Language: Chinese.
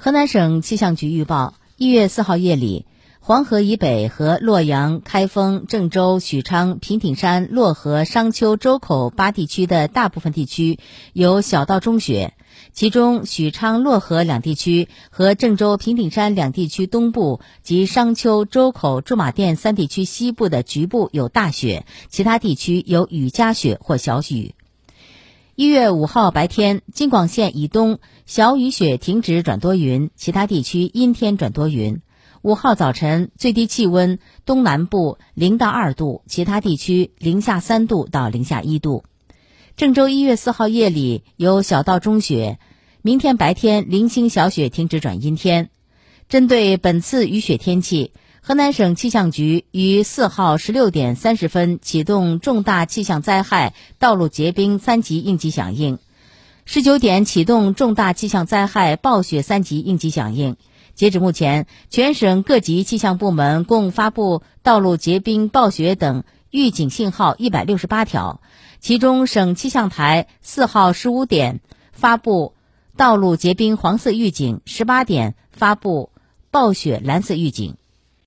河南省气象局预报，一月四号夜里，黄河以北和洛阳、开封、郑州、许昌、平顶山、漯河、商丘、周口八地区的大部分地区有小到中雪，其中许昌、漯河两地区和郑州、平顶山两地区东部及商丘、周口、驻马店三地区西部的局部有大雪，其他地区有雨夹雪或小雨。一月五号白天，京广线以东小雨雪停止转多云，其他地区阴天转多云。五号早晨最低气温东南部零到二度，其他地区零下三度到零下一度。郑州一月四号夜里有小到中雪，明天白天零星小雪停止转阴天。针对本次雨雪天气。河南省气象局于四号十六点三十分启动重大气象灾害道路结冰三级应急响应，十九点启动重大气象灾害暴雪三级应急响应。截止目前，全省各级气象部门共发布道路结冰、暴雪等预警信号一百六十八条，其中省气象台四号十五点发布道路结冰黄色预警，十八点发布暴雪蓝色预警。